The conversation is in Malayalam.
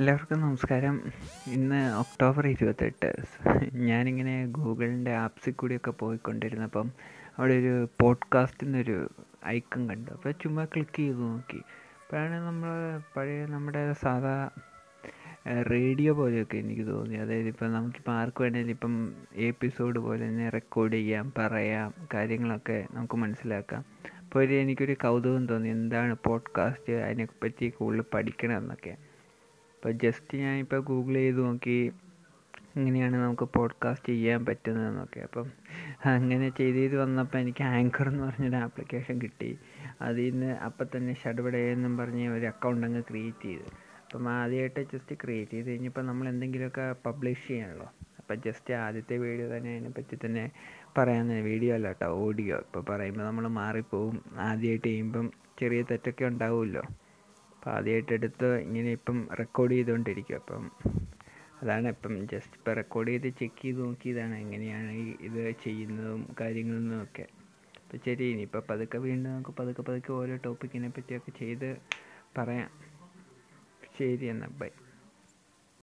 എല്ലാവർക്കും നമസ്കാരം. ഇന്ന് ഒക്ടോബർ ഇരുപത്തെട്ട്. ഞാനിങ്ങനെ ഗൂഗിളിന്റെ ആപ്സിൽ കൂടിയൊക്കെ പോയിക്കൊണ്ടിരുന്നപ്പം അവിടെ ഒരു പോഡ്കാസ്റ്റ് എന്നൊരു ഐക്കൺ കണ്ടു. അപ്പോൾ ചുമ്മാ ക്ലിക്ക് ചെയ്ത് നോക്കി. അപ്പോഴാണ് നമ്മൾ പഴയ നമ്മുടെ സാധാ റേഡിയോ പോലെയൊക്കെ എനിക്ക് തോന്നി. അതായത് ഇപ്പം നമുക്കിപ്പോൾ ആർക്ക് വേണമെങ്കിലും ഇപ്പം എപ്പിസോഡ് പോലെ തന്നെ റെക്കോർഡ് ചെയ്യാം പറയാം കാര്യങ്ങളൊക്കെ നമുക്ക് മനസ്സിലാക്കാം. അപ്പോൾ ഒരു എനിക്കൊരു കൗതുകം തോന്നി. എന്താണ് പോഡ്കാസ്റ്റ്? അതിനെപ്പറ്റി കൂടുതൽ പഠിക്കണം എന്നൊക്കെ. അപ്പോൾ ജസ്റ്റ് ഞാനിപ്പോൾ ഗൂഗിൾ ചെയ്ത് നോക്കി എങ്ങനെയാണ് നമുക്ക് പോഡ്കാസ്റ്റ് ചെയ്യാൻ പറ്റുന്നതെന്നൊക്കെ. അപ്പം അങ്ങനെ ചെയ്ത് ചെയ്ത് വന്നപ്പോൾ എനിക്ക് ആങ്കർ എന്ന് പറഞ്ഞൊരു ആപ്ലിക്കേഷൻ കിട്ടി. അതിൽ നിന്ന് അപ്പം തന്നെ ഷഡ്ബഡേ പറഞ്ഞ് ഒരു അക്കൗണ്ട് അങ്ങ് ക്രിയേറ്റ് ചെയ്ത്. അപ്പം ആദ്യമായിട്ട് ജസ്റ്റ് ക്രിയേറ്റ് ചെയ്ത് കഴിഞ്ഞപ്പോൾ നമ്മൾ എന്തെങ്കിലുമൊക്കെ പബ്ലിഷ് ചെയ്യണമല്ലോ അപ്പം ജസ്റ്റ് ആദ്യത്തെ വീഡിയോ തന്നെ അതിനെപ്പറ്റി തന്നെ പറയാൻ വീഡിയോ അല്ല കേട്ടോ ഓഡിയോ ഇപ്പോൾ പറയുമ്പോൾ നമ്മൾ മാറിപ്പോവും. ആദ്യമായിട്ട് ചെയ്യുമ്പം ചെറിയ തെറ്റൊക്കെ ഉണ്ടാവുമല്ലോ. അപ്പോൾ ആദ്യമായിട്ട് എടുത്ത് ഇങ്ങനെ ഇപ്പം റെക്കോർഡ് ചെയ്തുകൊണ്ടിരിക്കുക അപ്പം അതാണ് ഇപ്പം ജസ്റ്റ് ഇപ്പം റെക്കോർഡ് ചെയ്ത് ചെക്ക് ചെയ്ത് നോക്കിയതാണ് എങ്ങനെയാണ് ഇത് ചെയ്യുന്നതും കാര്യങ്ങളെന്നും ഒക്കെ. അപ്പോൾ ശരി ഇനിയിപ്പോൾ പതുക്കെ വീണ്ടും നമുക്ക് പതുക്കെ പതുക്കെ ഓരോ ടോപ്പിക്കിനെ പറ്റിയൊക്കെ ചെയ്ത് പറയാം. ശരി എന്നാൽ ബൈ